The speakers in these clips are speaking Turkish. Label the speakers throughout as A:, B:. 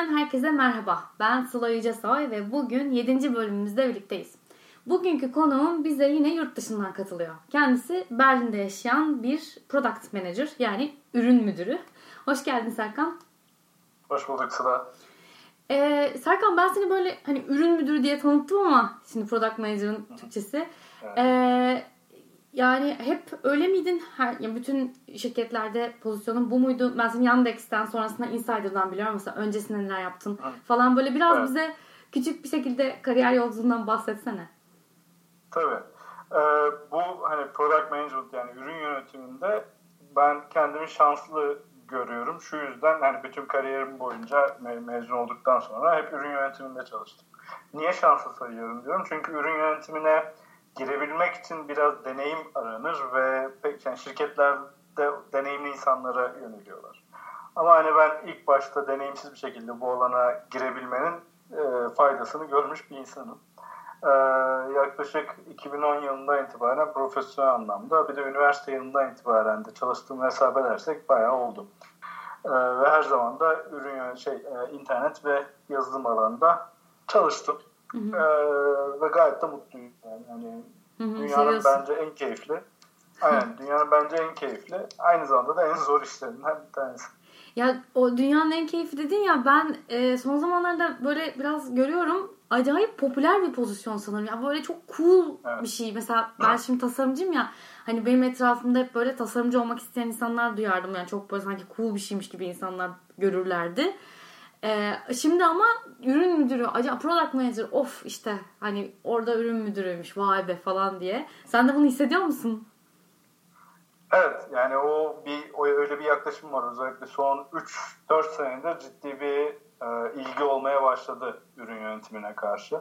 A: Hikayelerden herkese merhaba. Ben Sıla Yücesoy ve bugün 7. bölümümüzde birlikteyiz. Bugünkü konuğum bize yine yurt dışından katılıyor. Kendisi Berlin'de yaşayan bir product manager yani ürün müdürü. Hoş geldin Serkan.
B: Hoş bulduk Sıla.
A: Ee, Serkan ben seni böyle hani ürün müdürü diye tanıttım ama şimdi product manager'ın Türkçesi. Ee, yani hep öyle miydin? Her, yani bütün şirketlerde pozisyonun bu muydu? Ben seni Yandex'ten sonrasında Insider'dan biliyorum. Mesela öncesinde neler yaptın falan böyle biraz evet. bize küçük bir şekilde kariyer yolculuğundan bahsetsene.
B: Tabii. Ee, bu hani product management yani ürün yönetiminde ben kendimi şanslı görüyorum. Şu yüzden hani bütün kariyerim boyunca me- mezun olduktan sonra hep ürün yönetiminde çalıştım. Niye şanslı sayıyorum diyorum. Çünkü ürün yönetimine girebilmek için biraz deneyim aranır ve yani şirketlerde deneyimli insanlara yöneliyorlar. Ama hani ben ilk başta deneyimsiz bir şekilde bu alana girebilmenin e, faydasını görmüş bir insanım. E, yaklaşık 2010 yılından itibaren profesyonel anlamda bir de üniversite yılından itibaren de çalıştığımı hesap edersek bayağı oldu. E, ve her zaman da ürün şey e, internet ve yazılım alanında çalıştım. Hı hı. Ee, ve gayet de mutluyum. Yani hani hı hı, dünyanın seviyorsun. bence en keyifli. Aynen dünyanın bence en keyifli. Aynı zamanda da en zor işlerinden bir tanesi.
A: Ya o dünyanın en keyifli dedin ya ben e, son zamanlarda böyle biraz görüyorum acayip popüler bir pozisyon sanırım. Ya böyle çok cool evet. bir şey. Mesela ben şimdi tasarımcıyım ya hani benim etrafımda hep böyle tasarımcı olmak isteyen insanlar duyardım. Yani çok böyle sanki cool bir şeymiş gibi insanlar görürlerdi. Ee, şimdi ama ürün müdürü, acaba product manager of işte hani orada ürün müdürüymüş vay be falan diye. Sen de bunu hissediyor musun?
B: Evet yani o bir o öyle bir yaklaşım var özellikle son 3-4 senedir ciddi bir e, ilgi olmaya başladı ürün yönetimine karşı.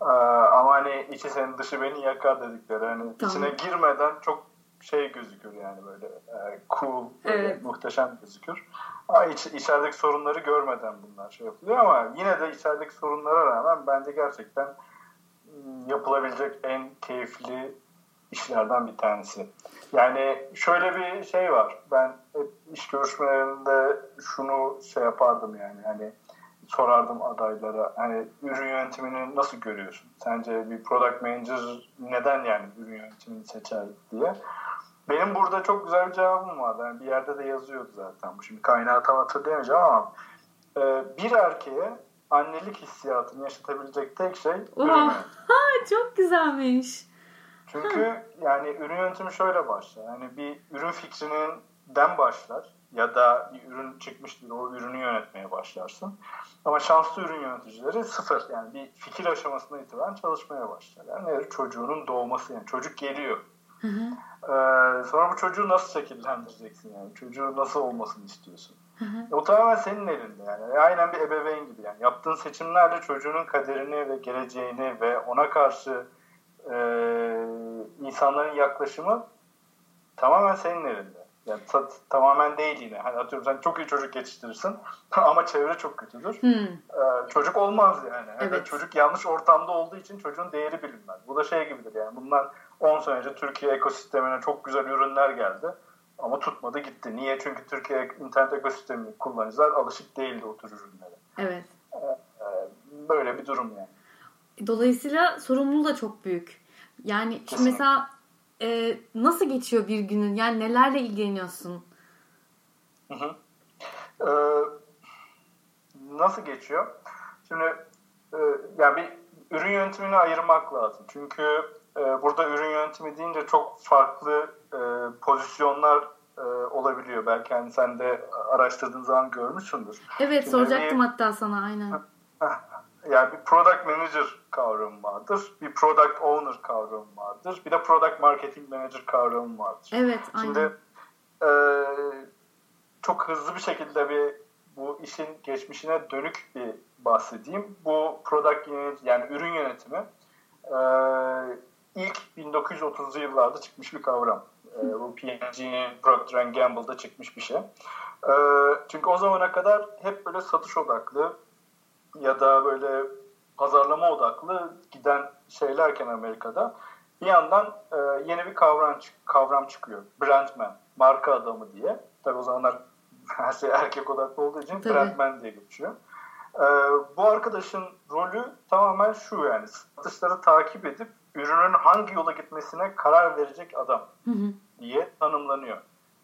B: E, ama hani içi senin dışı beni yakar dedikleri hani tamam. içine girmeden çok şey gözükür yani böyle e, cool, böyle evet. muhteşem gözükür. Ama iç, içerideki sorunları görmeden bunlar şey yapılıyor ama yine de içerideki sorunlara rağmen bence gerçekten ıı, yapılabilecek en keyifli işlerden bir tanesi. Yani şöyle bir şey var. Ben hep iş görüşmelerinde şunu şey yapardım yani hani sorardım adaylara hani ürün yönetimini nasıl görüyorsun? Sence bir product manager neden yani ürün yönetimini seçer diye. Benim burada çok güzel bir cevabım vardı. Yani bir yerde de yazıyordu zaten bu. Şimdi kaynağı tam hatırlayamayacağım ama e, bir erkeğe annelik hissiyatını yaşatabilecek tek şey
A: ürün Çok güzelmiş.
B: Çünkü yani ürün yönetimi şöyle başlar. Yani bir ürün fikrinin den başlar ya da bir ürün çıkmıştır o ürünü yönetmeye başlarsın. Ama şanslı ürün yöneticileri sıfır yani bir fikir aşamasına itibaren çalışmaya başlar. Yani çocuğunun doğması yani çocuk geliyor Hı hı. Ee, sonra bu çocuğu nasıl şekillendireceksin yani? Çocuğu nasıl olmasını istiyorsun? Hı hı. O tamamen senin elinde yani. Aynen bir ebeveyn gibi yani. Yaptığın seçimlerle çocuğunun kaderini ve geleceğini ve ona karşı e, insanların yaklaşımı tamamen senin elinde. Yani tamamen değil yine. Hani atıyorum sen çok iyi çocuk yetiştirirsin ama çevre çok kötüdür. Hmm. Ee, çocuk olmaz yani. Evet. yani. Çocuk yanlış ortamda olduğu için çocuğun değeri bilinmez. Bu da şey gibidir yani. Bunlar 10 sene önce Türkiye ekosistemine çok güzel ürünler geldi. Ama tutmadı gitti. Niye? Çünkü Türkiye internet ekosistemini kullanıcılar alışık değildi o tür ürünlere.
A: Evet.
B: Ee, böyle bir durum yani.
A: Dolayısıyla sorumluluğu da çok büyük. Yani şimdi mesela e, nasıl geçiyor bir günün? Yani nelerle ilgileniyorsun?
B: Hı hı. Ee, nasıl geçiyor? Şimdi e, yani bir ürün yönetimini ayırmak lazım. Çünkü e, burada ürün yönetimi deyince çok farklı e, pozisyonlar e, olabiliyor. Belki hani sen de araştırdığın zaman görmüşsündür.
A: Evet Şimdi soracaktım bir, hatta sana aynen.
B: Yani bir product manager kavramı vardır. Bir product owner kavramı vardır. Bir de product marketing manager kavramı vardır.
A: Evet aynen. Şimdi
B: e, çok hızlı bir şekilde bir bu işin geçmişine dönük bir bahsedeyim. Bu product yani ürün yönetimi e, ilk 1930'lu yıllarda çıkmış bir kavram. E, bu P&G'nin Procter Gamble'da çıkmış bir şey. E, çünkü o zamana kadar hep böyle satış odaklı ya da böyle pazarlama odaklı giden şeylerken Amerika'da bir yandan e, yeni bir kavram kavram çıkıyor. Brandman, marka adamı diye. Tabi o zamanlar her şey erkek odaklı olduğu için Tabii. brandman diye geçiyor. E, bu arkadaşın rolü tamamen şu yani satışları takip edip ürünün hangi yola gitmesine karar verecek adam hı hı. diye tanımlanıyor.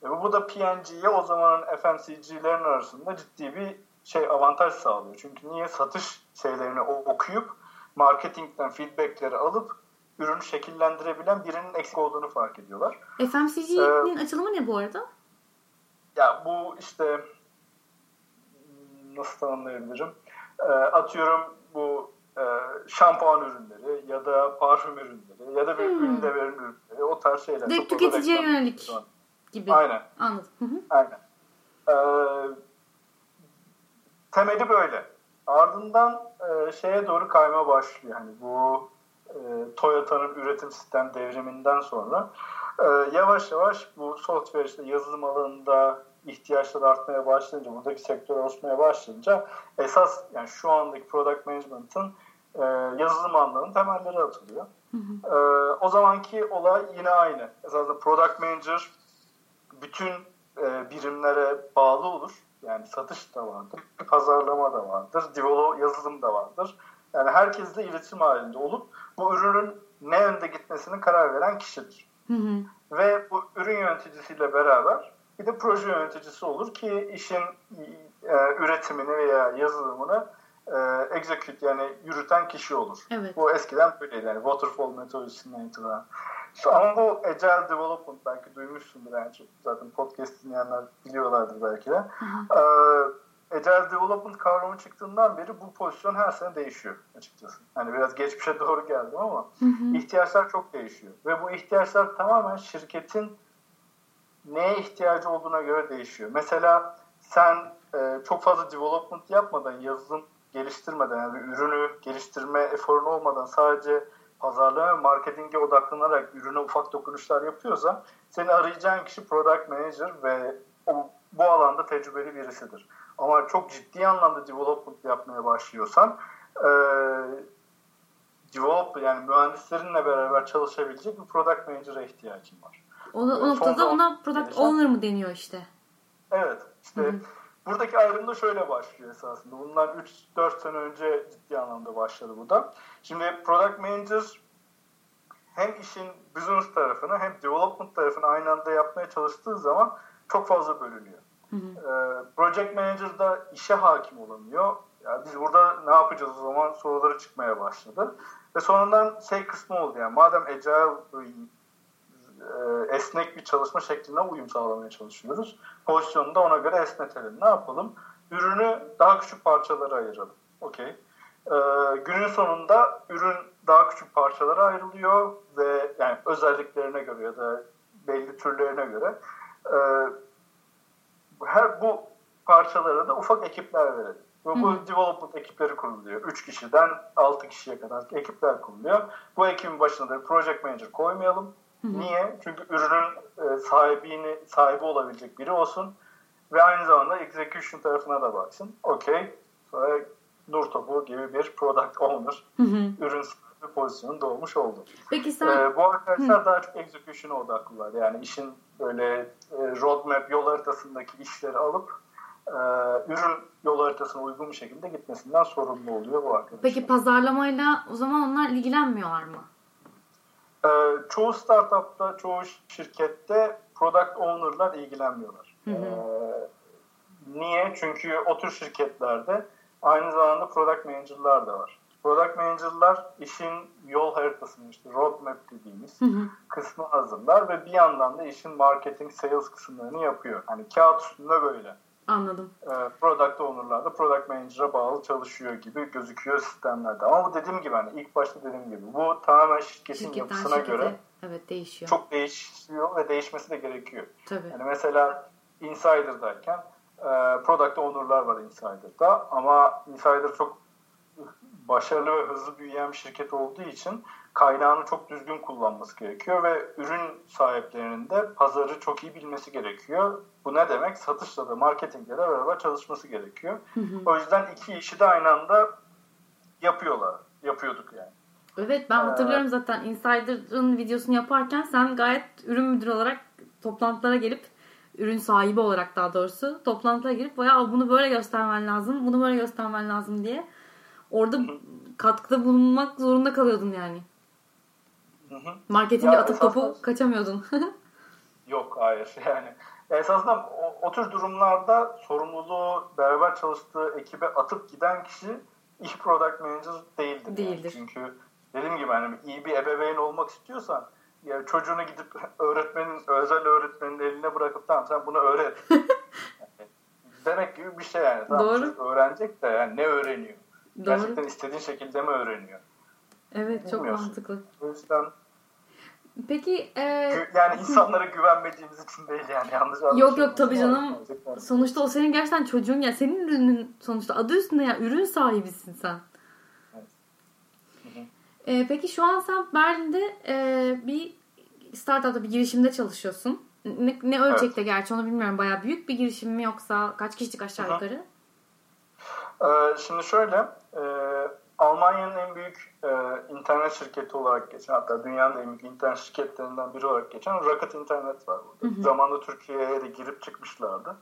B: E, bu da P&G'ye o zamanın FMCG'lerin arasında ciddi bir şey avantaj sağlıyor. Çünkü niye satış şeylerini okuyup marketingten feedbackleri alıp ürünü şekillendirebilen birinin eksik olduğunu fark ediyorlar.
A: FMCG'nin ee, açılımı ne bu arada?
B: Ya bu işte nasıl tanımlayabilirim? E, atıyorum bu e, şampuan ürünleri ya da parfüm ürünleri ya da bir hmm. ünlü verim ürünleri o tarz şeyler.
A: Direkt tüketiciye yönelik gibi.
B: Aynen.
A: Anladım. Hı hı.
B: Aynen. Ee, temeli böyle. Ardından e, şeye doğru kayma başlıyor. Yani bu e, Toyota'nın üretim sistem devriminden sonra e, yavaş yavaş bu software işte yazılım alanında ihtiyaçlar artmaya başlayınca, buradaki sektör oluşmaya başlayınca esas yani şu andaki product management'ın e, yazılım alanının temelleri atılıyor. Hı hı. E, o zamanki olay yine aynı. Esasında product manager bütün e, birimlere bağlı olur. Yani satış da vardır, pazarlama da vardır, develop yazılım da vardır. Yani herkesle iletişim halinde olup bu ürünün ne yönde gitmesini karar veren kişidir. Hı hı. Ve bu ürün yöneticisiyle beraber bir de proje yöneticisi olur ki işin e, üretimini veya yazılımını e, execute yani yürüten kişi olur. Evet. Bu eskiden böyleydi yani waterfall metodolojisinden itibaren. Ama bu Agile Development belki duymuşsundur yani zaten podcast dinleyenler biliyorlardır belki de. Hı hı. Ee, Agile Development kavramı çıktığından beri bu pozisyon her sene değişiyor açıkçası. Hani biraz geçmişe doğru geldim ama hı. ihtiyaçlar çok değişiyor. Ve bu ihtiyaçlar tamamen şirketin neye ihtiyacı olduğuna göre değişiyor. Mesela sen e, çok fazla development yapmadan, yazılım geliştirmeden, yani ürünü geliştirme eforun olmadan sadece pazarlama ve marketinge odaklanarak ürüne ufak dokunuşlar yapıyorsa seni arayacağın kişi product manager ve o, bu alanda tecrübeli birisidir. Ama çok ciddi anlamda development yapmaya başlıyorsan e, develop yani mühendislerinle beraber çalışabilecek bir product manager'a ihtiyacın var.
A: O, o noktada ona product gelişen, owner mı deniyor işte?
B: Evet. işte Hı-hı. buradaki ayrım da şöyle başlıyor esasında. Bunlar 3-4 sene önce ciddi anlamda başladı bu da. Şimdi product manager hem işin business tarafını hem development tarafını aynı anda yapmaya çalıştığı zaman çok fazla bölünüyor. Hı hı. Ee, project manager da işe hakim olamıyor. Yani biz burada ne yapacağız o zaman soruları çıkmaya başladı. Ve sonradan şey kısmı oldu yani madem agile e, esnek bir çalışma şekline uyum sağlamaya çalışıyoruz. Pozisyonu da ona göre esnetelim. Ne yapalım? Ürünü daha küçük parçalara ayıralım. Okey. Ee, günün sonunda ürün daha küçük parçalara ayrılıyor ve yani özelliklerine göre ya da belli türlerine göre e, her bu parçalara da ufak ekipler verelim. Ve bu Hı. development ekipleri kuruluyor. 3 kişiden 6 kişiye kadar ekipler kuruluyor. Bu ekibin başına da project manager koymayalım. Niye? Çünkü ürünün e, sahibini sahibi olabilecek biri olsun ve aynı zamanda execution tarafına da baksın. Okey. Sonra nur topu gibi bir product owner hı hı. ürün sahibi pozisyonu doğmuş oldu.
A: Peki sen...
B: Ee, bu arkadaşlar hı. daha çok execution'a odaklılar. Yani işin böyle e, roadmap yol haritasındaki işleri alıp e, ürün yol haritasına uygun bir şekilde gitmesinden sorumlu oluyor bu arkadaşlar.
A: Peki pazarlamayla o zaman onlar ilgilenmiyorlar mı?
B: Ee, çoğu startupta, çoğu şirkette product owner'lar ilgilenmiyorlar. Hı hı. Ee, niye? Çünkü o tür şirketlerde Aynı zamanda product manager'lar da var. Product manager'lar işin yol haritasını işte roadmap dediğimiz hı hı. kısmı hazırlar ve bir yandan da işin marketing, sales kısımlarını yapıyor. Hani kağıt üstünde böyle.
A: Anladım.
B: Ee, product owner'lar da product manager'a bağlı çalışıyor gibi gözüküyor sistemlerde. Ama bu dediğim gibi hani ilk başta dediğim gibi bu tamamen şirketin Şirketten yapısına şirkete, göre
A: evet değişiyor.
B: Çok değişiyor ve değişmesi de gerekiyor.
A: Tabii.
B: Yani mesela insider'dayken e, product owner'lar var Insider'da ama Insider çok başarılı ve hızlı büyüyen bir şirket olduğu için kaynağını çok düzgün kullanması gerekiyor ve ürün sahiplerinin de pazarı çok iyi bilmesi gerekiyor. Bu ne demek? Satışla da marketingle de beraber çalışması gerekiyor. Hı hı. O yüzden iki işi de aynı anda yapıyorlar. Yapıyorduk yani.
A: Evet ben hatırlıyorum ee, zaten Insider'ın videosunu yaparken sen gayet ürün müdürü olarak toplantılara gelip ürün sahibi olarak daha doğrusu toplantıya girip bayağı bunu böyle göstermen lazım, bunu böyle göstermen lazım diye orada katkıda bulunmak zorunda kalıyordun yani. Marketinge atıp topu kaçamıyordun.
B: yok hayır yani. Esasında o, o tür durumlarda sorumluluğu beraber çalıştığı ekibe atıp giden kişi iş product manager değildir.
A: Değildir.
B: Yani. Çünkü dediğim gibi hani iyi bir ebeveyn olmak istiyorsan yani çocuğunu gidip öğretmenin özel öğretmenin eline bırakıp tamam sen bunu öğret. demek gibi bir şey yani. Tamam,
A: Doğru.
B: Öğrenecek de yani ne öğreniyor? Doğru. Gerçekten istediğin şekilde mi öğreniyor?
A: Evet çok mantıklı.
B: O yüzden
A: Peki e...
B: yani insanlara güvenmediğimiz için değil yani yanlış
A: Yok yok tabii canım. Sonuçta o senin gerçekten çocuğun ya senin ürünün sonuçta adı üstünde ya ürün sahibisin sen. Evet. E, peki şu an sen Berlin'de e, bir startupta bir girişimde çalışıyorsun. Ne, ne ölçekte evet. gerçi onu bilmiyorum. Bayağı büyük bir girişim mi yoksa kaç kişilik aşağı yukarı?
B: Ee, şimdi şöyle e, Almanya'nın en büyük e, internet şirketi olarak geçen hatta dünyanın en büyük internet şirketlerinden biri olarak geçen Rocket Internet var burada. Hı hı. Zamanında Türkiye'ye de girip çıkmışlardı.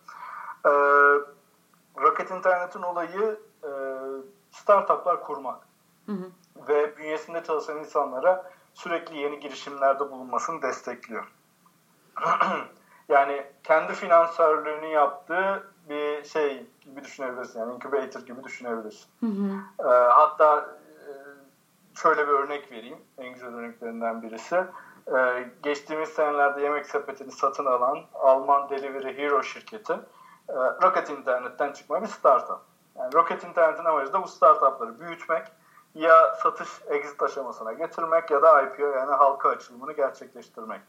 B: E, Rocket Internet'in olayı e, startuplar kurmak. Hı hı. Ve bünyesinde çalışan insanlara sürekli yeni girişimlerde bulunmasını destekliyor. yani kendi finansörlüğünü yaptığı bir şey gibi düşünebilirsin. Yani incubator gibi düşünebilirsin. Hı hı. E, hatta şöyle bir örnek vereyim. En güzel örneklerinden birisi. E, geçtiğimiz senelerde yemek sepetini satın alan Alman Delivery Hero şirketi e, Rocket Internet'ten çıkma bir startup. Yani Rocket Internet'in amacı da bu startupları büyütmek, ya satış exit aşamasına getirmek ya da IPO yani halka açılımını gerçekleştirmek.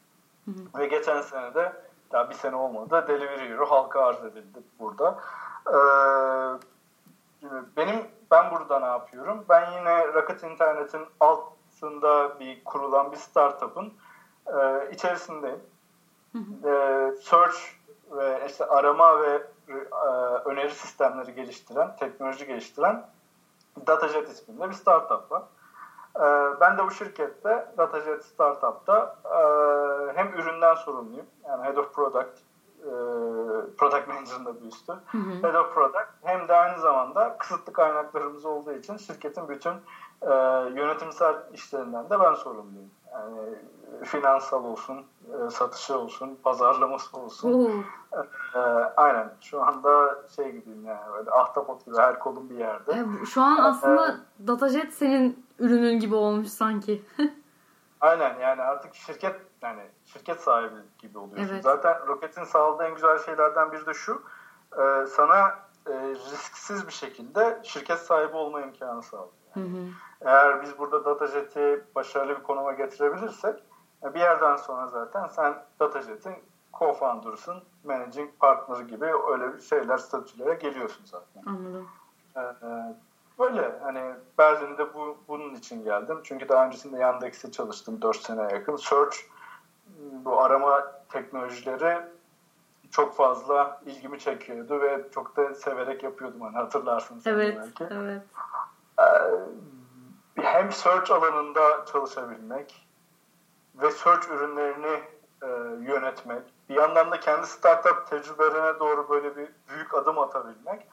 B: Hı hı. Ve geçen sene de daha bir sene olmadı Delivery Hero halka arz edildi burada. Ee, benim ben burada ne yapıyorum? Ben yine Rocket Internet'in altında bir kurulan bir startup'ın e, içerisindeyim. E, search ve işte arama ve e, öneri sistemleri geliştiren, teknoloji geliştiren DataJet isminde bir startup var. E, ben de bu şirkette DataJet Startup'ta e, hem üründen sorumluyum. Yani Head of Product e, Product Manager'ın da bir üstü. Hı hı. Head of Product hem de aynı zamanda kısıtlı kaynaklarımız olduğu için şirketin bütün e, yönetimsel işlerinden de ben sorumluyum. Yani finansal olsun, e, satışı olsun, pazarlaması olsun. E, aynen. Şu anda şey gibiyim yani böyle ahtapot gibi her kolum bir yerde.
A: E, şu an aslında e, DataJet senin ürünün gibi olmuş sanki.
B: aynen yani artık şirket yani şirket sahibi gibi oluyorsun. Evet. Zaten Rocket'in sağladığı en güzel şeylerden biri de şu. E, sana e, risksiz bir şekilde şirket sahibi olma imkanı sağlıyor. Hı hı. Eğer biz burada DataJet'i başarılı bir konuma getirebilirsek bir yerden sonra zaten sen DataJet'in co-founder'sın, managing partner gibi öyle şeyler, statülere geliyorsun zaten.
A: Anladım.
B: Ee, böyle hani Berlin'de bu, bunun için geldim. Çünkü daha öncesinde Yandex'te çalıştım 4 sene yakın. Search bu arama teknolojileri çok fazla ilgimi çekiyordu ve çok da severek yapıyordum hani hatırlarsın sen
A: evet, belki. Evet.
B: Ee, hem search alanında çalışabilmek ve search ürünlerini e, yönetmek, bir yandan da kendi startup tecrübelerine doğru böyle bir büyük adım atabilmek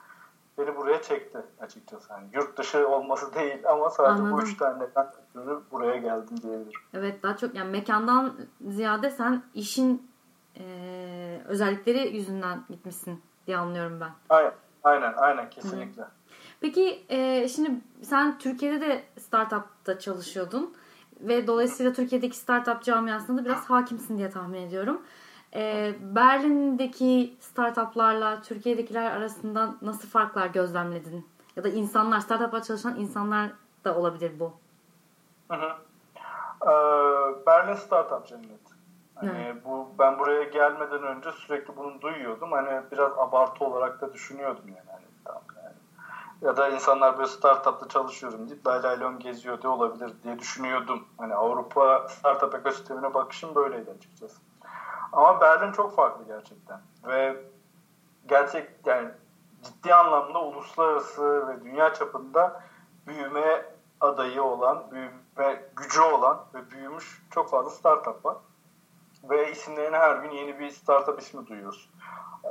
B: beni buraya çekti açıkçası. Yani yurt dışı olması değil ama sadece Anladım. bu üç tane ürünü buraya geldim diyebilirim.
A: Evet daha çok yani mekandan ziyade sen işin e, özellikleri yüzünden gitmişsin diye anlıyorum ben.
B: Aynen, aynen, aynen kesinlikle. Hı.
A: Peki e, şimdi sen Türkiye'de de startupta çalışıyordun ve dolayısıyla Türkiye'deki startup camiasında da biraz hakimsin diye tahmin ediyorum. E, Berlin'deki startuplarla Türkiye'dekiler arasında nasıl farklar gözlemledin? Ya da insanlar, startupla çalışan insanlar da olabilir bu.
B: Hı hı. Ee, Berlin Startup Cenneti. Hani evet. bu ben buraya gelmeden önce sürekli bunu duyuyordum. Hani biraz abartı olarak da düşünüyordum yani. Ya da insanlar böyle startupta çalışıyorum deyip laylaylon geziyor diye olabilir diye düşünüyordum. Hani Avrupa startup ekosistemine bakışım böyleydi açıkçası. Ama Berlin çok farklı gerçekten. Ve gerçek yani ciddi anlamda uluslararası ve dünya çapında büyüme adayı olan, büyüme gücü olan ve büyümüş çok fazla startup var. Ve isimlerine her gün yeni bir startup ismi duyuyoruz. Ee,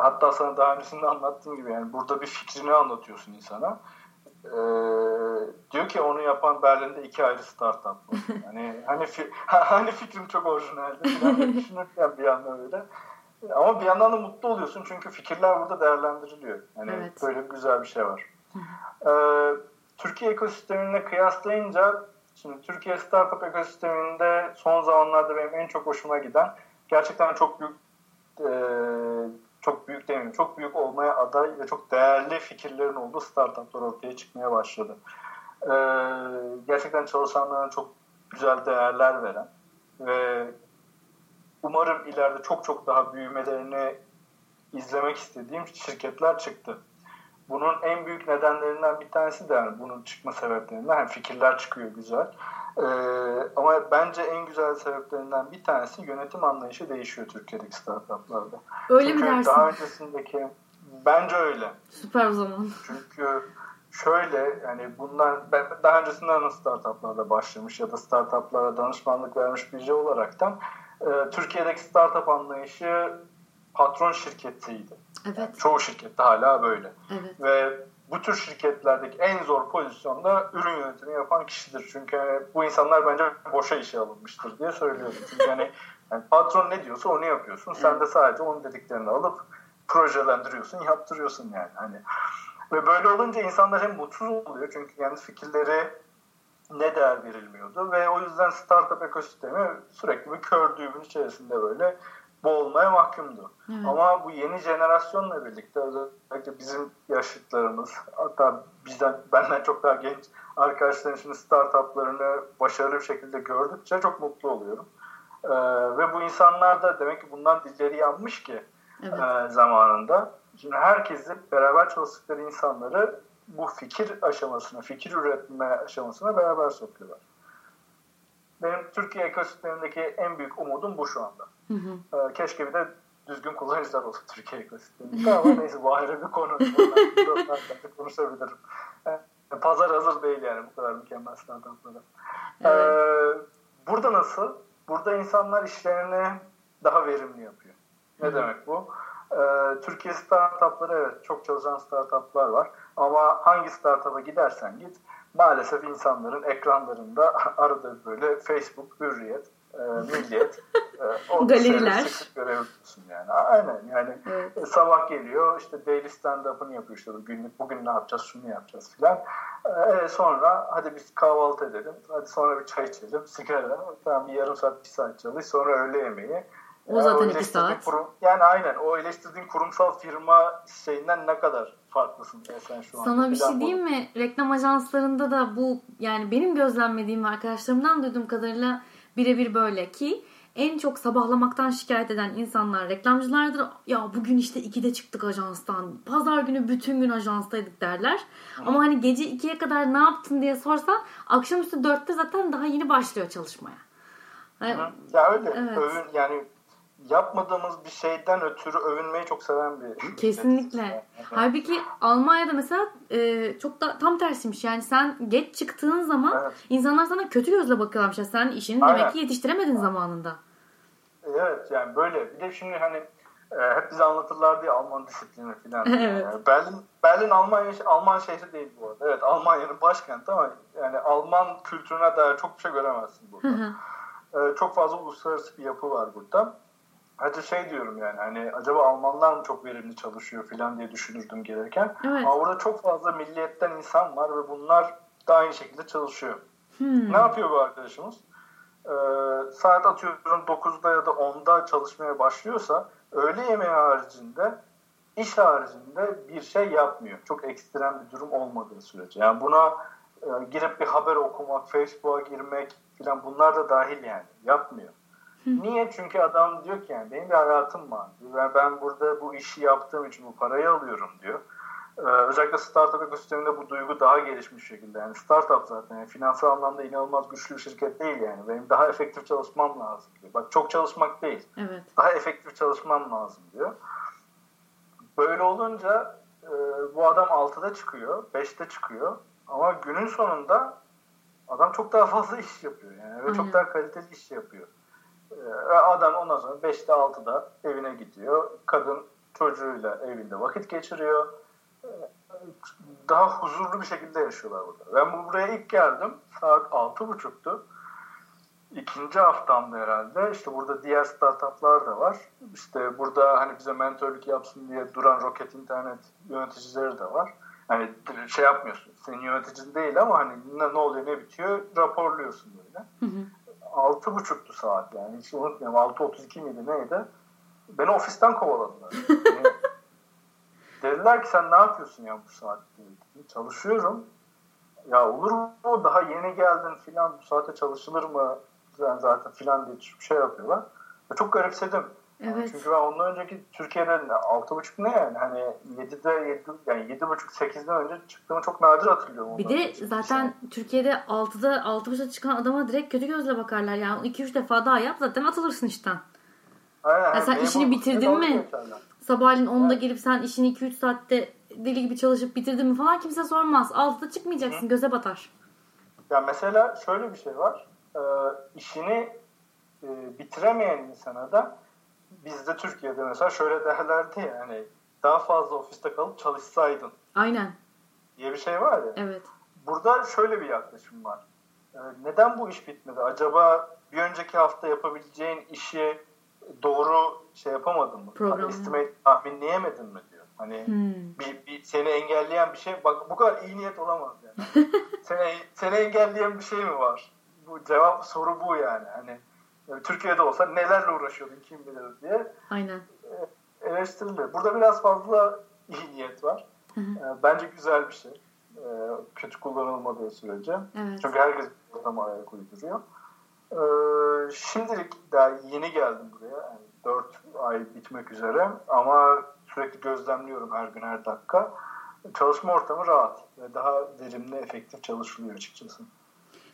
B: hatta sana daha öncesinde anlattığım gibi yani burada bir fikrini anlatıyorsun insana. Ee, diyor ki onu yapan Berlin'de iki ayrı startup var. Yani hani fi hani fikrim çok orijinaldi düşünürken bir yandan öyle. Ama bir yandan da mutlu oluyorsun çünkü fikirler burada değerlendiriliyor. Yani evet. böyle güzel bir şey var. ee, Türkiye ekosistemine kıyaslayınca şimdi Türkiye startup ekosisteminde son zamanlarda benim en çok hoşuma giden gerçekten çok büyük e, çok büyük demeyeyim, çok büyük olmaya aday ve çok değerli fikirlerin olduğu startuplar ortaya çıkmaya başladı. Ee, gerçekten çalışanlarına çok güzel değerler veren ve umarım ileride çok çok daha büyümelerini izlemek istediğim şirketler çıktı. Bunun en büyük nedenlerinden bir tanesi de yani bunun çıkma sebeplerinden yani fikirler çıkıyor güzel. Ee, ama bence en güzel sebeplerinden bir tanesi yönetim anlayışı değişiyor Türkiye'deki startuplarda.
A: Öyle Çünkü mi dersin?
B: daha öncesindeki bence öyle.
A: Süper o zaman.
B: Çünkü şöyle yani bundan ben daha öncesinden startuplarda başlamış ya da startuplara danışmanlık vermiş biri olaraktan e, Türkiye'deki startup anlayışı patron şirketiydi.
A: Evet. Yani
B: çoğu şirkette hala böyle.
A: Evet.
B: Ve bu tür şirketlerdeki en zor pozisyonda ürün yönetimi yapan kişidir. Çünkü bu insanlar bence boşa işe alınmıştır diye söylüyorum. Çünkü yani, yani patron ne diyorsa onu yapıyorsun. Sen de sadece onun dediklerini alıp projelendiriyorsun, yaptırıyorsun yani. Hani ve böyle olunca insanlar hem mutsuz oluyor çünkü kendi fikirleri ne değer verilmiyordu ve o yüzden startup ekosistemi sürekli bir kör düğümün içerisinde böyle boğulmaya mahkumdu. Evet. Ama bu yeni jenerasyonla birlikte özellikle bizim yaşıtlarımız hatta bizden benden çok daha genç arkadaşların şimdi startuplarını başarılı bir şekilde gördükçe çok mutlu oluyorum. Ee, ve bu insanlar da demek ki bundan dilleri yanmış ki evet. e, zamanında. Şimdi herkesi beraber çalıştıkları insanları bu fikir aşamasına, fikir üretme aşamasına beraber sokuyorlar. Benim Türkiye ekosistemindeki en büyük umudum bu şu anda. Hı hı. Ee, keşke bir de düzgün kullanıcılar olsa Türkiye ekosisteminde ama neyse bu ayrı bir konu. konuşabilirim. Ee, pazar hazır değil yani bu kadar mükemmel startuplara. Evet. Ee, burada nasıl? Burada insanlar işlerini daha verimli yapıyor. Ne hı. demek bu? Türkiye startupları evet çok çalışan startuplar var. Ama hangi startup'a gidersen git maalesef insanların ekranlarında arada böyle Facebook, Hürriyet, e, Milliyet e,
A: galeriler
B: görebiliyorsun yani. Aynen yani evet. e, sabah geliyor işte daily stand-up'ını yapıyor işte günlük bugün ne yapacağız şunu yapacağız filan. E, sonra hadi biz kahvaltı edelim. Hadi sonra bir çay içelim. Sigara. Tamam bir yarım saat bir saat çalış. Sonra öğle yemeği.
A: O zaten iki saat.
B: Kurum, yani aynen o eleştirdiğin kurumsal firma şeyinden ne kadar farklısın sen şu
A: an. Sana bir şey diyeyim mi? Reklam ajanslarında da bu yani benim gözlemlediğim ve arkadaşlarımdan duyduğum kadarıyla birebir böyle ki en çok sabahlamaktan şikayet eden insanlar reklamcılardır. Ya bugün işte 2'de çıktık ajanstan. Pazar günü bütün gün ajanstaydık derler. Hı. Ama hani gece 2'ye kadar ne yaptın diye sorsan akşamüstü 4'te zaten daha yeni başlıyor çalışmaya.
B: Yani, ya öyle. Evet. Övün, yani yapmadığımız bir şeyden ötürü övünmeyi çok seven bir
A: Kesinlikle. Yani. Halbuki Almanya'da mesela e, çok da tam tersiymiş. Yani sen geç çıktığın zaman evet. insanlar sana kötü gözle bakıyorlarmış. Yani sen işini Aynen. demek ki yetiştiremedin Aynen. zamanında.
B: Evet yani böyle. Bir de şimdi hani e, hep bize anlatırlar diye Alman disiplini falan. evet. Yani Berlin Berlin Almanya Alman şehri değil bu arada. Evet Almanya'nın başkenti ama yani Alman kültürüne dair çok bir şey göremezsin burada. e, çok fazla uluslararası bir yapı var burada. Hadi şey diyorum yani hani acaba Almanlar mı çok verimli çalışıyor falan diye düşünürdüm gelirken. Evet. Ama burada çok fazla milliyetten insan var ve bunlar da aynı şekilde çalışıyor. Hmm. Ne yapıyor bu arkadaşımız? Ee, saat atıyorum 9'da ya da 10'da çalışmaya başlıyorsa öğle yemeği haricinde iş haricinde bir şey yapmıyor. Çok ekstrem bir durum olmadığı sürece. Yani buna e, girip bir haber okumak, Facebook'a girmek falan bunlar da dahil yani. Yapmıyor. Niye? Çünkü adam diyor ki yani benim bir hayatım var ve ben burada bu işi yaptığım için bu parayı alıyorum diyor. Ee, özellikle startup ekosisteminde bu duygu daha gelişmiş şekilde. Yani startup zaten yani finansal anlamda inanılmaz güçlü bir şirket değil yani. Benim daha efektif çalışmam lazım diyor. Bak çok çalışmak değil.
A: Evet.
B: Daha efektif çalışmam lazım diyor. Böyle olunca e, bu adam 6'da çıkıyor, 5'te çıkıyor. Ama günün sonunda adam çok daha fazla iş yapıyor yani ve Aynen. çok daha kaliteli iş yapıyor. Ee, adam ondan sonra 5'te 6'da evine gidiyor. Kadın çocuğuyla evinde vakit geçiriyor. Daha huzurlu bir şekilde yaşıyorlar burada. Ben buraya ilk geldim. Saat altı buçuktu. İkinci haftamda herhalde. İşte burada diğer startuplar da var. İşte burada hani bize mentörlük yapsın diye duran Rocket internet yöneticileri de var. Hani şey yapmıyorsun. Senin yöneticin değil ama hani ne, ne oluyor ne bitiyor raporluyorsun böyle. Altı buçuktu saat yani. Hiç unutmuyorum. Altı otuz iki miydi neydi? Beni ofisten kovaladılar. yani, dediler ki sen ne yapıyorsun ya bu saatte? Çalışıyorum. Ya olur mu? Daha yeni geldin filan bu saate çalışılır mı? Yani zaten filan diye bir şey yapıyorlar. Ve çok garipsedim. Evet. Çünkü ben ondan önceki Türkiye'de 6.5 ne yani hani 7'de 7 yani 7.5 8'den önce çıktığımı çok nadir hatırlıyorum.
A: Bir de zaten şey. Türkiye'de 6'da 6.5'da çıkan adama direkt kötü gözle bakarlar. Yani 2-3 defa daha yap zaten atılırsın işten. Aynen. Yani sen işini bitirdin mi? Sabahleyin 10'da gelip sen işini 2-3 saatte deli gibi çalışıp bitirdin mi falan kimse sormaz. 6'da çıkmayacaksın Hı. göze batar.
B: Ya mesela şöyle bir şey var. Ee, işini e, bitiremeyen insana da bizde Türkiye'de mesela şöyle derlerdi ya hani daha fazla ofiste kalıp çalışsaydın.
A: Aynen.
B: Diye bir şey var ya.
A: Evet.
B: Burada şöyle bir yaklaşım var. Ee, neden bu iş bitmedi? Acaba bir önceki hafta yapabileceğin işi doğru şey yapamadın mı? Program. Hani estimate tahminleyemedin mi diyor. Hani hmm. bir, bir seni engelleyen bir şey bak bu kadar iyi niyet olamaz yani. seni, seni engelleyen bir şey mi var? Bu cevap soru bu yani. Hani yani Türkiye'de olsa nelerle uğraşıyordun kim bilir diye.
A: Aynen.
B: E, eleştirilir. Burada biraz fazla iyi niyet var. Hı hı. E, bence güzel bir şey. E, kötü kullanılmadığı sürece. Evet. Çünkü herkes ortama ayak uyduruyor. Şimdilik daha yeni geldim buraya. Yani 4 ay bitmek üzere ama sürekli gözlemliyorum her gün her dakika. Çalışma ortamı rahat ve daha verimli, efektif çalışılıyor açıkçası.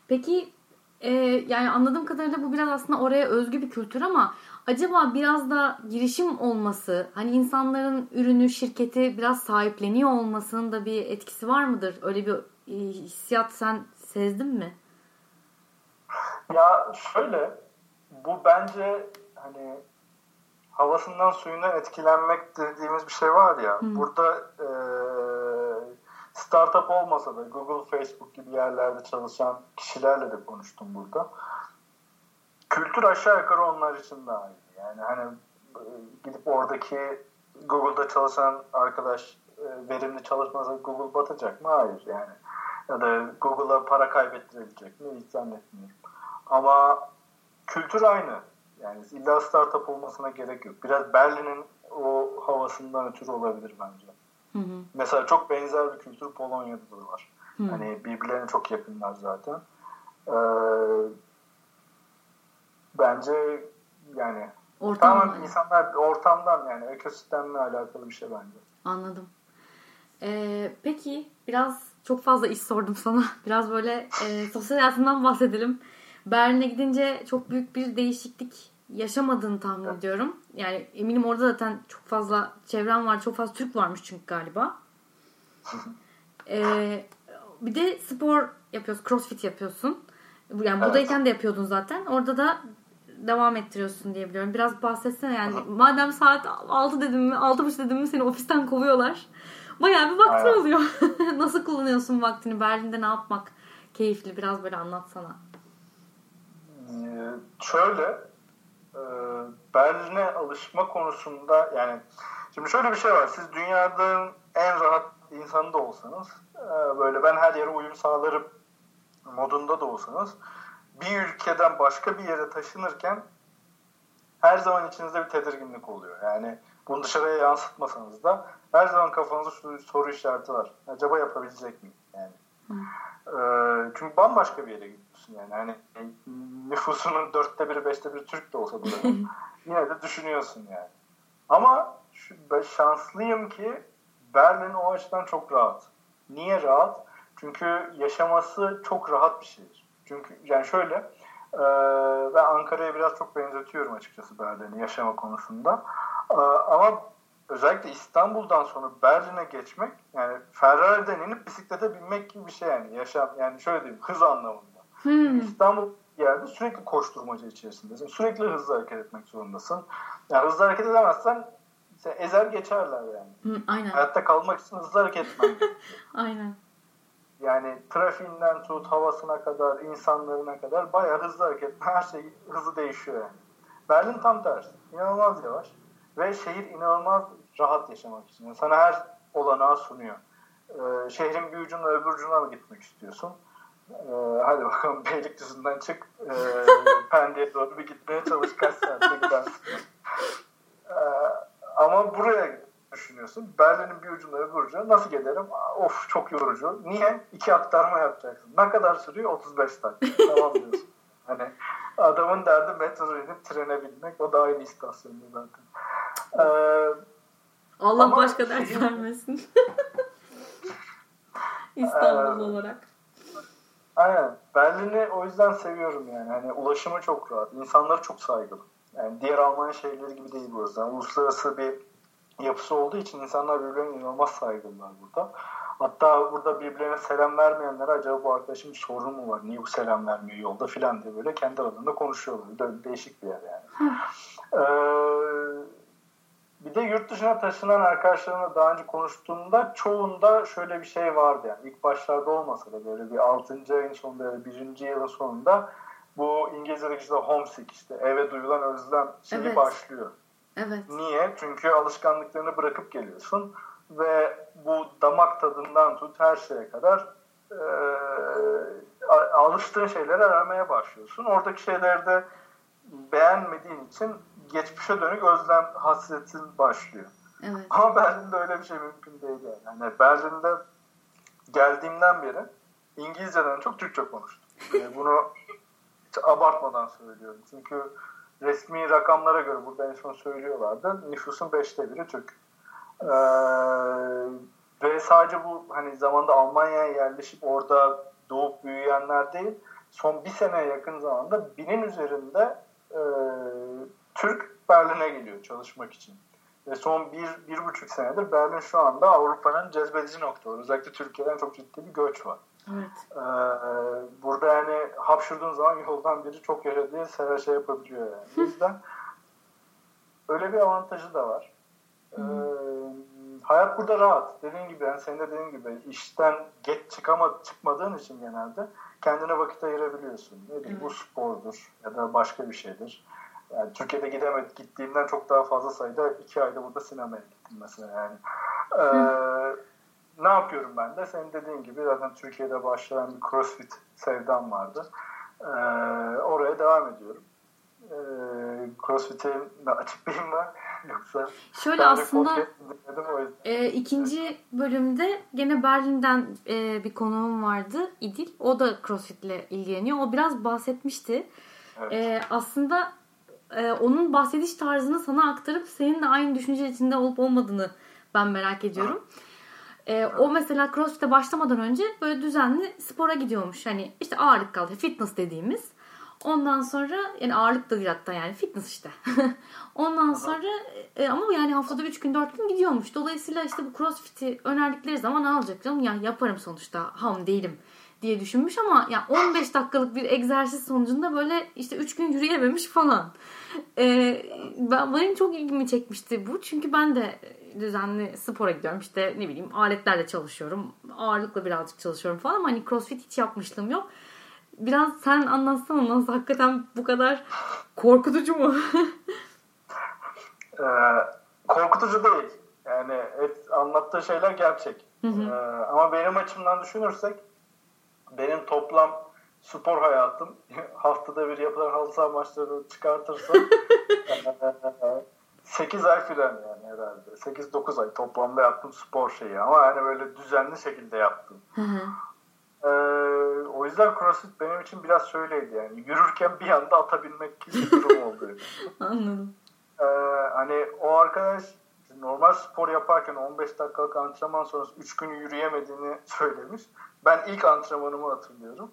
A: Peki e, yani anladığım kadarıyla bu biraz aslında oraya özgü bir kültür ama acaba biraz da girişim olması, hani insanların ürünü, şirketi biraz sahipleniyor olmasının da bir etkisi var mıdır? Öyle bir e, hissiyat sen sezdin mi?
B: Ya şöyle, bu bence hani havasından suyuna etkilenmek dediğimiz bir şey var ya. Hı. Burada e, startup olmasa da Google, Facebook gibi yerlerde çalışan kişilerle de konuştum burada. Kültür aşağı yukarı onlar için daha iyi. Yani hani e, gidip oradaki Google'da çalışan arkadaş e, verimli çalışmasa Google batacak mı? Hayır yani. Ya da Google'a para kaybettirebilecek mi? Hiç zannetmiyorum. Ama kültür aynı. Yani illa startup olmasına gerek yok. Biraz Berlin'in o havasından ötürü olabilir bence. Hı hı. Mesela çok benzer bir kültür Polonya'da da var. Hı. Hani birbirlerine çok yakınlar zaten. Ee, bence yani Ortam tamamen insanlar ortamdan yani ekosistemle alakalı bir şey bence.
A: Anladım. Ee, peki biraz çok fazla iş sordum sana. Biraz böyle e, sosyal hayatından bahsedelim. Berlin'e gidince çok büyük bir değişiklik yaşamadığını tahmin ediyorum. Yani eminim orada zaten çok fazla çevren var. Çok fazla Türk varmış çünkü galiba. ee, bir de spor yapıyorsun. Crossfit yapıyorsun. Yani evet. buradayken de yapıyordun zaten. Orada da devam ettiriyorsun diye biliyorum. Biraz bahsetsene yani. Madem saat 6 dedim mi 6.30 dedim mi seni ofisten kovuyorlar. Bayağı bir vaktin Aynen. oluyor. Nasıl kullanıyorsun vaktini? Berlin'de ne yapmak keyifli? Biraz böyle anlatsana.
B: Ee, şöyle e, Berlin'e alışma konusunda yani şimdi şöyle bir şey var. Siz dünyanın en rahat insanı da olsanız e, böyle ben her yere uyum sağlarım modunda da olsanız bir ülkeden başka bir yere taşınırken her zaman içinizde bir tedirginlik oluyor. Yani bunu dışarıya yansıtmasanız da her zaman kafanızda şu soru işareti var. Acaba yapabilecek miyim? Yani. E, çünkü bambaşka bir yere gidiyorsun yani. Hani nüfusunun dörtte biri, beşte biri Türk de olsa burada yine de düşünüyorsun yani. Ama şu, ben şanslıyım ki Berlin o açıdan çok rahat. Niye rahat? Çünkü yaşaması çok rahat bir şehir. Çünkü yani şöyle e, ben Ankara'ya biraz çok benzetiyorum açıkçası Berlin'i yaşama konusunda. E, ama özellikle İstanbul'dan sonra Berlin'e geçmek yani Ferrari'den inip bisiklete binmek gibi bir şey yani yaşam yani şöyle diyeyim hız anlamında. Hmm. İstanbul yerde sürekli koşturmaca içerisindesin. Sürekli hızlı hareket etmek zorundasın. Yani hızlı hareket edemezsen ezer geçerler yani.
A: Hı, aynen.
B: Hayatta kalmak için hızlı hareket etmem.
A: aynen.
B: Yani trafiğinden tut havasına kadar, insanlarına kadar bayağı hızlı hareket. Her şey hızlı değişiyor yani. Berlin tam tersi. İnanılmaz yavaş. Ve şehir inanılmaz rahat yaşamak için. Yani sana her olanağı sunuyor. Ee, şehrin bir ucuna öbür ucuna mı gitmek istiyorsun? Ee, hadi bakalım Beylikdüzü'nden çık. Ee, Pendik'e doğru bir gitmeye çalış. Kaç saatte gidersin. Ee, ama buraya düşünüyorsun. Berlin'in bir ucuna öbür ucuna nasıl giderim? Of çok yorucu. Niye? İki aktarma yapacaksın. Ne kadar sürüyor? 35 dakika. tamam diyorsun. Hani adamın derdi metro inip trene binmek. O da aynı istasyonda zaten. Ee,
A: Allah başka dert şey... vermesin. İstanbul ee, olarak.
B: Aynen. Berlin'i o yüzden seviyorum yani. Hani ulaşımı çok rahat. İnsanları çok saygılı. Yani diğer Almanya şehirleri gibi değil burası. Yani uluslararası bir yapısı olduğu için insanlar birbirlerine inanılmaz saygılılar burada. Hatta burada birbirlerine selam vermeyenlere acaba bu arkadaşım bir sorun mu var? Niye bu selam vermiyor yolda filan diye böyle kendi aralarında konuşuyorlar. Böyle değişik bir yer yani. ee, bir de yurt dışına taşınan arkadaşlarımla daha önce konuştuğumda çoğunda şöyle bir şey vardı yani. ilk başlarda olmasa da böyle bir 6. ayın sonunda ya da 1. yılın sonunda bu İngilizce'deki işte homesick işte eve duyulan özlem şeyi evet. başlıyor.
A: Evet.
B: Niye? Çünkü alışkanlıklarını bırakıp geliyorsun ve bu damak tadından tut her şeye kadar e, alıştığın şeyleri aramaya başlıyorsun. Oradaki şeyleri de beğenmediğin için geçmişe dönük özlem hasretin başlıyor.
A: Evet.
B: Ama Berlin'de öyle bir şey mümkün değil yani. yani Berlin'de geldiğimden beri İngilizceden çok Türkçe konuştum. Yani bunu hiç abartmadan söylüyorum. Çünkü resmi rakamlara göre burada en son söylüyorlardı. Nüfusun beşte biri Türk. Ee, ve sadece bu hani zamanda Almanya'ya yerleşip orada doğup büyüyenler değil, son bir seneye yakın zamanda binin üzerinde e, Türk Berlin'e geliyor çalışmak için. Ve son bir, bir buçuk senedir Berlin şu anda Avrupa'nın cezbedici noktaları. Özellikle Türkiye'den çok ciddi bir göç var.
A: Evet. Ee,
B: burada yani hapşırdığın zaman yoldan biri çok yaşa diye sever şey yapabiliyor yani. O yüzden öyle bir avantajı da var. Ee, hayat burada rahat. Dediğin gibi yani senin de dediğin gibi işten geç çıkama, çıkmadığın için genelde kendine vakit ayırabiliyorsun. Ne bileyim evet. bu spordur ya da başka bir şeydir. Yani Türkiye'de gidemedim. Gittiğimden çok daha fazla sayıda iki ayda burada sinemaya gittim mesela yani. Ee, ne yapıyorum ben de? Senin dediğin gibi zaten Türkiye'de başlayan bir CrossFit sevdam vardı. Ee, oraya devam ediyorum. Ee, CrossFit'e açıklayayım mı? Yoksa
A: Şöyle aslında e, ikinci bölümde gene Berlin'den e, bir konuğum vardı İdil. O da CrossFit ile ilgileniyor. O biraz bahsetmişti. Evet. E, aslında e, onun bahsediş tarzını sana aktarıp senin de aynı düşünce içinde olup olmadığını ben merak ediyorum. E, o mesela CrossFit'e başlamadan önce böyle düzenli spora gidiyormuş. Hani işte ağırlık kaldı, fitness dediğimiz. Ondan sonra yani ağırlık da değil hatta yani fitness işte. Ondan sonra e, ama yani haftada 3 gün 4 gün gidiyormuş. Dolayısıyla işte bu crossfit'i önerdikleri zaman alacak canım ya yaparım sonuçta ham değilim diye düşünmüş ama ya 15 dakikalık bir egzersiz sonucunda böyle işte 3 gün yürüyememiş falan. Ee, ben, benim çok ilgimi çekmişti bu. Çünkü ben de düzenli spora gidiyorum. İşte ne bileyim aletlerle çalışıyorum. Ağırlıkla birazcık çalışıyorum falan ama hani crossfit hiç yapmışlığım yok. Biraz sen anlatsana nasıl hakikaten bu kadar korkutucu mu?
B: ee, korkutucu değil. Yani et, anlattığı şeyler gerçek. Hı hı. Ee, ama benim açımdan düşünürsek benim toplam spor hayatım haftada bir yapılan halı saha maçlarını çıkartırsam 8 ay filan yani herhalde. 8-9 ay toplamda yaptım spor şeyi ama yani böyle düzenli şekilde yaptım. Hı hı. Ee, o yüzden CrossFit benim için biraz şöyleydi yani. Yürürken bir anda atabilmek gibi bir durum oldu.
A: Anladım.
B: Ee, hani o arkadaş normal spor yaparken 15 dakikalık antrenman sonrası 3 gün yürüyemediğini söylemiş. Ben ilk antrenmanımı hatırlıyorum.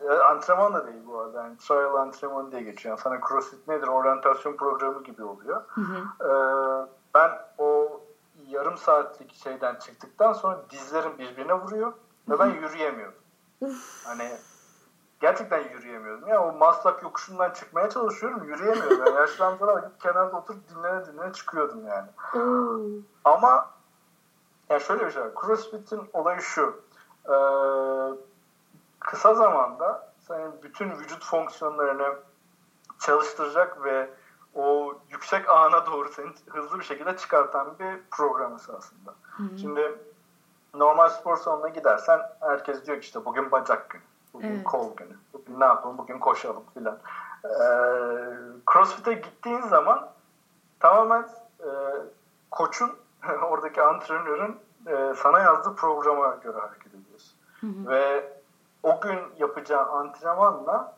B: E, antrenman da değil bu arada. Yani trial antrenman diye geçiyor. Yani sana CrossFit nedir? Oryantasyon programı gibi oluyor. Hı hı. Ee, ben o yarım saatlik şeyden çıktıktan sonra dizlerim birbirine vuruyor ve ben yürüyemiyorum. hani gerçekten yürüyemiyordum. Ya o Maslak yokuşundan çıkmaya çalışıyorum. Yürüyemiyorum. Yani yaşlandılar kenarda oturup dinlene dinlene çıkıyordum yani. Ama yani şöyle bir şey var. CrossFit'in olayı şu. Ee, kısa zamanda senin bütün vücut fonksiyonlarını çalıştıracak ve o yüksek ana doğru seni hızlı bir şekilde çıkartan bir program esasında. Hı hı. Şimdi normal spor salonuna gidersen herkes diyor ki işte bugün bacak günü, bugün evet. kol günü, bugün ne yapalım, bugün koşalım filan. Ee, CrossFit'e gittiğin zaman tamamen e, koçun, oradaki antrenörün e, sana yazdığı programa göre hareket. Hı hı. Ve o gün yapacağı antrenmanla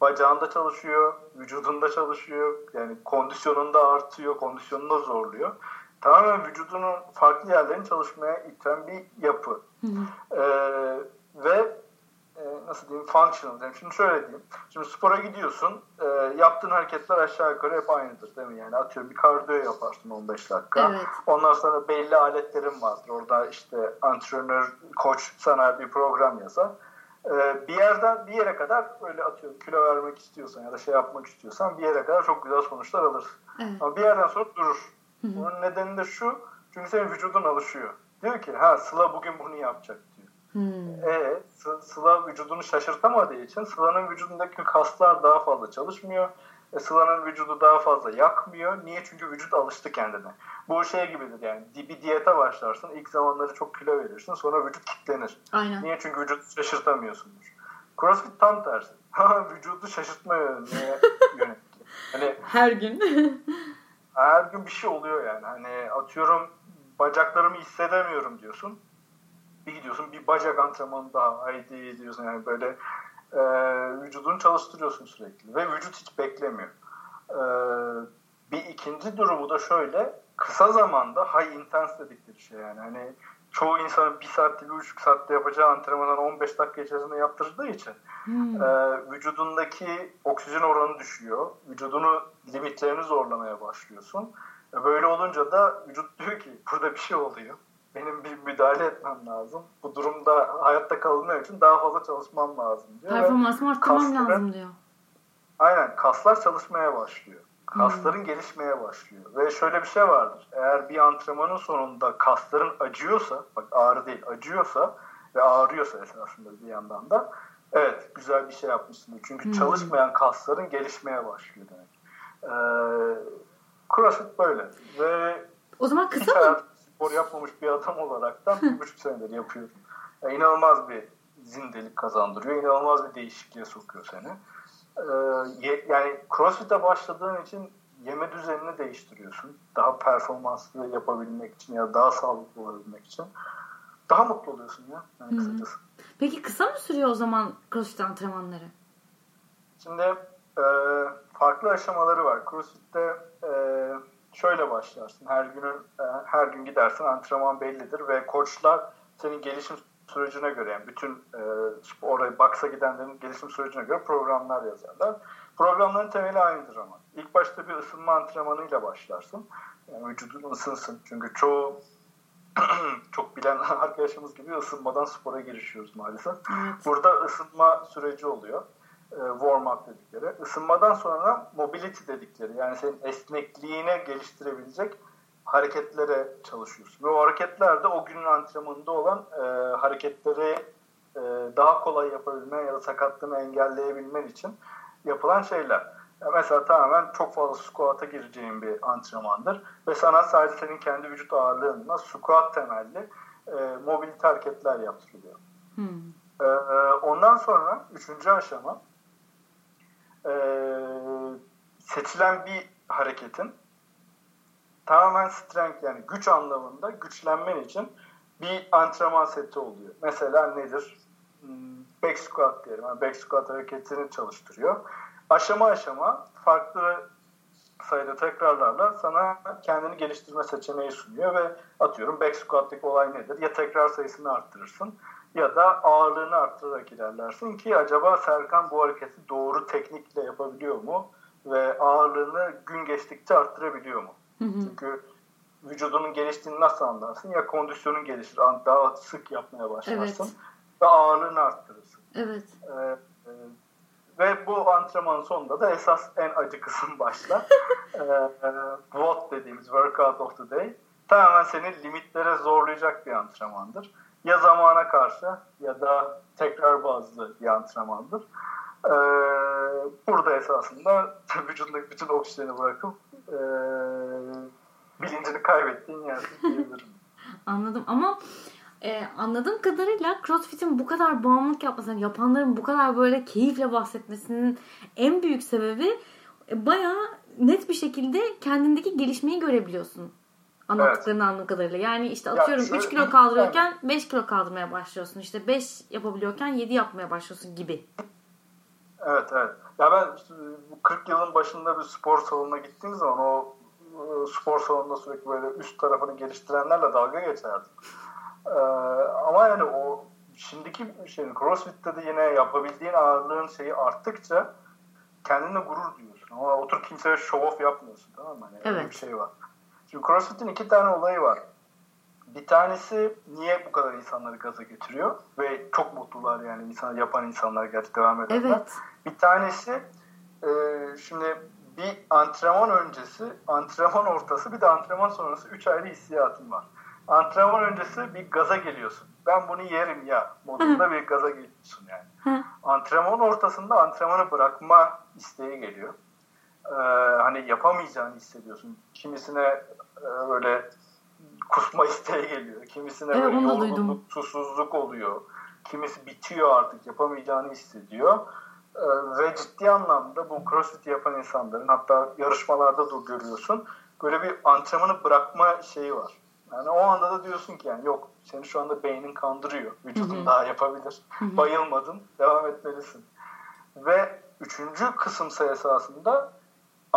B: bacağında çalışıyor, vücudunda çalışıyor. Yani kondisyonunda artıyor, kondisyonunda zorluyor. Tamamen vücudunun farklı yerlerini çalışmaya iten bir yapı. Hı hı. Ee, ve e, nasıl diyeyim functional diyeyim. Şimdi şöyle diyeyim. Şimdi spora gidiyorsun. E, yaptığın hareketler aşağı yukarı hep aynıdır değil mi? Yani atıyorum bir kardiyo yaparsın 15 dakika. Evet. Ondan sonra belli aletlerin vardır. Orada işte antrenör, koç sana bir program yazar ee, bir yerden bir yere kadar öyle atıyorum kilo vermek istiyorsan ya da şey yapmak istiyorsan bir yere kadar çok güzel sonuçlar alırsın. Evet. Ama bir yerden sonra durur. Hı hı. Bunun nedeni de şu çünkü senin vücudun alışıyor. Diyor ki ha Sıla bugün bunu yapacak. Hmm. E, Sıla vücudunu şaşırtamadığı için Sıla'nın vücudundaki kaslar daha fazla çalışmıyor. E, Sıla'nın vücudu daha fazla yakmıyor. Niye? Çünkü vücut alıştı kendine. Bu şey gibidir yani. Bir diyete başlarsın. ilk zamanları çok kilo verirsin. Sonra vücut kitlenir. Aynen. Niye? Çünkü vücut şaşırtamıyorsundur. CrossFit tam tersi. Vücudu şaşırtma yönelik.
A: Hani, her gün.
B: her gün bir şey oluyor yani. Hani atıyorum bacaklarımı hissedemiyorum diyorsun. Bir gidiyorsun bir bacak antrenmanı daha haydi diyorsun yani böyle e, vücudunu çalıştırıyorsun sürekli ve vücut hiç beklemiyor. E, bir ikinci durumu da şöyle kısa zamanda high intense dedikleri şey yani hani çoğu insanın bir saatte bir buçuk saatte yapacağı antrenmandan 15 dakika içerisinde yaptırdığı için hmm. e, vücudundaki oksijen oranı düşüyor. Vücudunu limitlerini zorlamaya başlıyorsun. E, böyle olunca da vücut diyor ki burada bir şey oluyor benim bir müdahale etmem lazım. Bu durumda hayatta kalmak için daha fazla çalışmam lazım diyor.
A: Performansımı arttırmam lazım diyor.
B: Aynen kaslar çalışmaya başlıyor. Kasların hmm. gelişmeye başlıyor. Ve şöyle bir şey vardır. Eğer bir antrenmanın sonunda kasların acıyorsa, bak ağrı değil acıyorsa ve ağrıyorsa esasında bir yandan da evet güzel bir şey yapmışsın. Çünkü hmm. çalışmayan kasların gelişmeye başlıyor demek. Ee, CrossFit böyle. Ve
A: o zaman kısa?
B: Spor yapmamış bir adam olarak da bir buçuk senedir yapıyorum. Yani inanılmaz bir zindelik kazandırıyor. inanılmaz bir değişikliğe sokuyor seni. Ee, yani CrossFit'e başladığın için yeme düzenini değiştiriyorsun. Daha performanslı yapabilmek için ya daha sağlıklı olabilmek için. Daha mutlu oluyorsun ya. Yani kısacası.
A: Peki kısa mı sürüyor o zaman CrossFit antrenmanları?
B: Şimdi e, farklı aşamaları var. CrossFit'te e, şöyle başlarsın. Her günün e, her gün gidersin antrenman bellidir ve koçlar senin gelişim sürecine göre yani bütün e, oraya baksa gidenlerin gelişim sürecine göre programlar yazarlar. Programların temeli aynıdır ama. İlk başta bir ısınma antrenmanıyla başlarsın. Yani vücudun ısınsın. Çünkü çoğu çok bilen arkadaşımız gibi ısınmadan spora girişiyoruz maalesef. Evet. Burada ısınma süreci oluyor e, warm up dedikleri. Isınmadan sonra mobility dedikleri yani senin esnekliğine geliştirebilecek hareketlere çalışıyorsun. Ve o hareketler de o günün antrenmanında olan e, hareketleri e, daha kolay yapabilmen ya da sakatlığını engelleyebilmen için yapılan şeyler. Yani mesela tamamen çok fazla squat'a gireceğin bir antrenmandır. Ve sana sadece senin kendi vücut ağırlığınla squat temelli e, mobilite hareketler yaptırılıyor. Hmm. E, ondan sonra üçüncü aşama e, seçilen bir hareketin tamamen strength yani güç anlamında güçlenmen için bir antrenman seti oluyor. Mesela nedir? Hmm, back squat diyelim. Yani back squat hareketini çalıştırıyor. Aşama aşama farklı sayıda tekrarlarla sana kendini geliştirme seçeneği sunuyor ve atıyorum back squat'taki olay nedir? Ya tekrar sayısını arttırırsın ya da ağırlığını arttırarak ilerlersin ki acaba Serkan bu hareketi doğru teknikle yapabiliyor mu ve ağırlığını gün geçtikçe arttırabiliyor mu? Hı hı. Çünkü vücudunun geliştiğini nasıl anlarsın? Ya kondisyonun gelişir, daha sık yapmaya başlarsın evet. ve ağırlığını arttırırsın.
A: Evet. Ee,
B: e, ve bu antrenmanın sonunda da esas en acı kısım başlar. ee, WOD dediğimiz Workout of the Day. Tamamen seni limitlere zorlayacak bir antrenmandır. Ya zamana karşı ya da tekrar bazlı bir antrenmandır. Ee, burada esasında vücudundaki bütün oksijeni bırakıp e, bilincini kaybettiğin yer diyebilirim.
A: Anladım ama e, anladığım kadarıyla CrossFit'in bu kadar bağımlılık yapmasının, yapanların bu kadar böyle keyifle bahsetmesinin en büyük sebebi e, bayağı net bir şekilde kendindeki gelişmeyi görebiliyorsun. Anlattıklarını evet. anladığım kadarıyla. Yani işte atıyorum ya, 3 kilo kaldırıyorken yani. 5 kilo kaldırmaya başlıyorsun. İşte 5 yapabiliyorken 7 yapmaya başlıyorsun gibi.
B: Evet evet. Ya ben işte 40 yılın başında bir spor salonuna gittiğim zaman o e, spor salonunda sürekli böyle üst tarafını geliştirenlerle dalga geçerdim. Ee, ama yani o şimdiki şey CrossFit'te de yine yapabildiğin ağırlığın şeyi arttıkça kendine gurur duyuyorsun. Ama otur kimseye show off yapmıyorsun tamam mı? Yani evet. Öyle bir şey var. Şimdi CrossFit'in iki tane olayı var. Bir tanesi niye bu kadar insanları gaza getiriyor ve çok mutlular yani insan yapan insanlar gerçekten devam edenler. Evet. Bir tanesi e, şimdi bir antrenman öncesi, antrenman ortası bir de antrenman sonrası 3 ayrı hissiyatın var. Antrenman öncesi bir gaza geliyorsun. Ben bunu yerim ya modunda bir gaza geliyorsun yani. antrenman ortasında antrenmanı bırakma isteği geliyor. Ee, hani yapamayacağını hissediyorsun. Kimisine e, böyle kusma isteği geliyor. Kimisine evet, böyle yorgunluk, susuzluk oluyor. Kimisi bitiyor artık yapamayacağını hissediyor. Ee, ve ciddi anlamda bu crossfit yapan insanların hatta yarışmalarda da görüyorsun. Böyle bir antrenmanı bırakma şeyi var. Yani o anda da diyorsun ki yani yok seni şu anda beynin kandırıyor. Vücudun Hı-hı. daha yapabilir. Hı-hı. Bayılmadın. Devam etmelisin. Ve üçüncü kısımsa esasında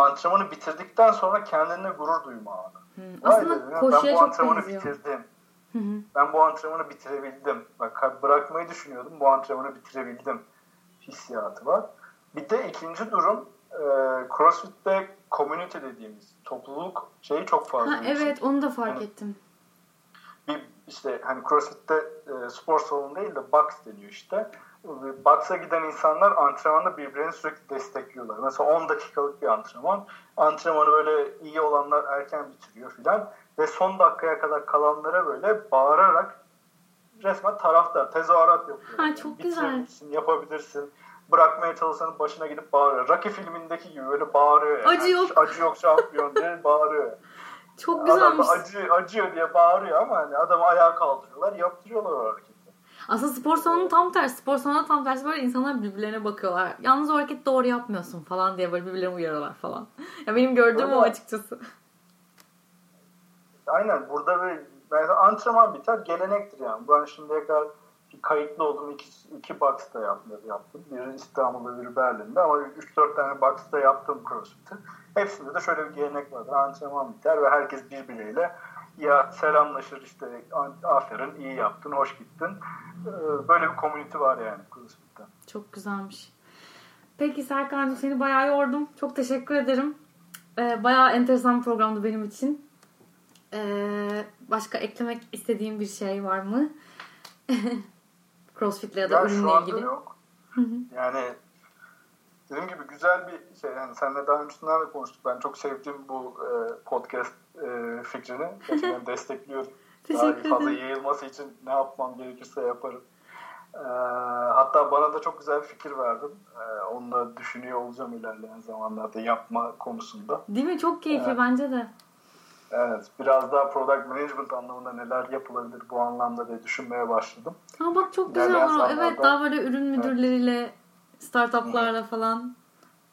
B: antrenmanı bitirdikten sonra kendine gurur duyma anı.
A: Aslında dedim, koşuya
B: ben bu antrenmanı bitirdim. Hı hı. Ben bu antrenmanı bitirebildim. Bak bırakmayı düşünüyordum. Bu antrenmanı bitirebildim hissiyatı var. Bir de ikinci durum e, CrossFit'te community dediğimiz topluluk şeyi çok fazla.
A: Ha, evet onu da fark yani, ettim.
B: Bir işte hani CrossFit'te e, spor salonu değil de box deniyor işte. Box'a giden insanlar antrenmanda birbirlerini sürekli destekliyorlar. Mesela 10 dakikalık bir antrenman. Antrenmanı böyle iyi olanlar erken bitiriyor filan. Ve son dakikaya kadar kalanlara böyle bağırarak resmen taraftar, tezahürat yapıyor.
A: Ha, çok güzel.
B: Yapabilirsin. Bırakmaya çalışanın başına gidip bağırıyor. Rocky filmindeki gibi böyle bağırıyor. Yani.
A: Acı yok.
B: Acı yok şampiyon diye bağırıyor.
A: Çok güzelmiş.
B: Adam acı, acıyor diye bağırıyor ama hani adamı ayağa kaldırıyorlar, yaptırıyorlar o hareketi.
A: Aslında spor salonu tam tersi. Spor salonu tam tersi böyle insanlar birbirlerine bakıyorlar. Yalnız o hareketi doğru yapmıyorsun falan diye böyle birbirlerine uyarıyorlar falan. Ya benim gördüğüm o açıkçası.
B: Aynen burada bir yani antrenman biter gelenektir yani. Ben şimdiye kadar kayıtlı olduğum iki, iki box'ta yaptım, yaptım. Biri İstanbul'da, biri Berlin'de ama 3-4 tane box'ta yaptım CrossFit'i. Hepsinde de şöyle bir gelenek vardır. Antrenman biter ve herkes birbiriyle ya selamlaşır işte aferin iyi yaptın hoş gittin. Ee, böyle bir komünite var yani CrossFit'te.
A: Çok güzelmiş. Peki Serkan'cığım seni bayağı yordum. Çok teşekkür ederim. Ee, bayağı enteresan programdı benim için. Ee, başka eklemek istediğim bir şey var mı? Crossfit'le ya da ya ürünle ilgili.
B: yok. yani dediğim gibi güzel bir şey. Yani seninle daha öncesinden de konuştuk. Ben çok sevdim bu e, podcast e, fikrini. Gerçekten destekliyorum. daha fazla yayılması için ne yapmam gerekirse yaparım. E, hatta bana da çok güzel bir fikir verdin. E, onu da düşünüyor olacağım ilerleyen zamanlarda yapma konusunda.
A: Değil mi? Çok keyifli evet. bence de.
B: Evet. Biraz daha product management anlamında neler yapılabilir bu anlamda diye düşünmeye başladım.
A: Ha bak çok güzel olur. Evet daha böyle ürün müdürleriyle, evet. Startuplarla falan.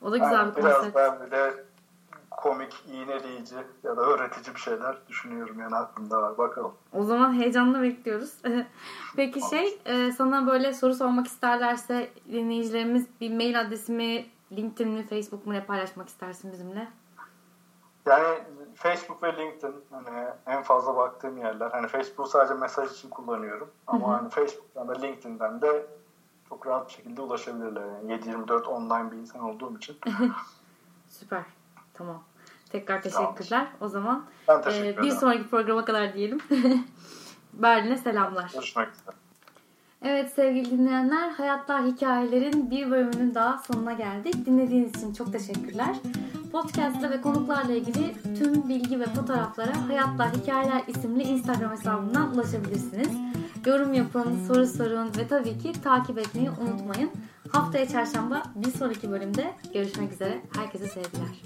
A: O da güzel
B: Aynen,
A: bir
B: konsept. Biraz ben bir de komik, iğneleyici ya da öğretici bir şeyler düşünüyorum yani aklımda var. Bakalım.
A: O zaman heyecanla bekliyoruz. Peki şey e, sana böyle soru sormak isterlerse dinleyicilerimiz bir mail adresimi LinkedIn mi Facebook mu ne paylaşmak istersin bizimle?
B: Yani Facebook ve LinkedIn hani en fazla baktığım yerler. Hani Facebook sadece mesaj için kullanıyorum. Ama hani Facebook'tan da LinkedIn'den de çok rahat bir şekilde ulaşabilirler. Yani 7-24 online bir insan olduğum için.
A: Süper. Tamam. Tekrar teşekkürler. O zaman
B: ben teşekkür
A: e, bir sonraki programa kadar diyelim. Berlin'e selamlar.
B: Görüşmek üzere.
A: Evet sevgili dinleyenler Hayatlar Hikayelerin bir bölümünün daha sonuna geldik. Dinlediğiniz için çok teşekkürler. Podcast'la ve konuklarla ilgili tüm bilgi ve fotoğraflara Hayatlar Hikayeler isimli Instagram hesabından ulaşabilirsiniz. Yorum yapın, soru sorun ve tabii ki takip etmeyi unutmayın. Haftaya çarşamba bir sonraki bölümde görüşmek üzere. Herkese sevgiler.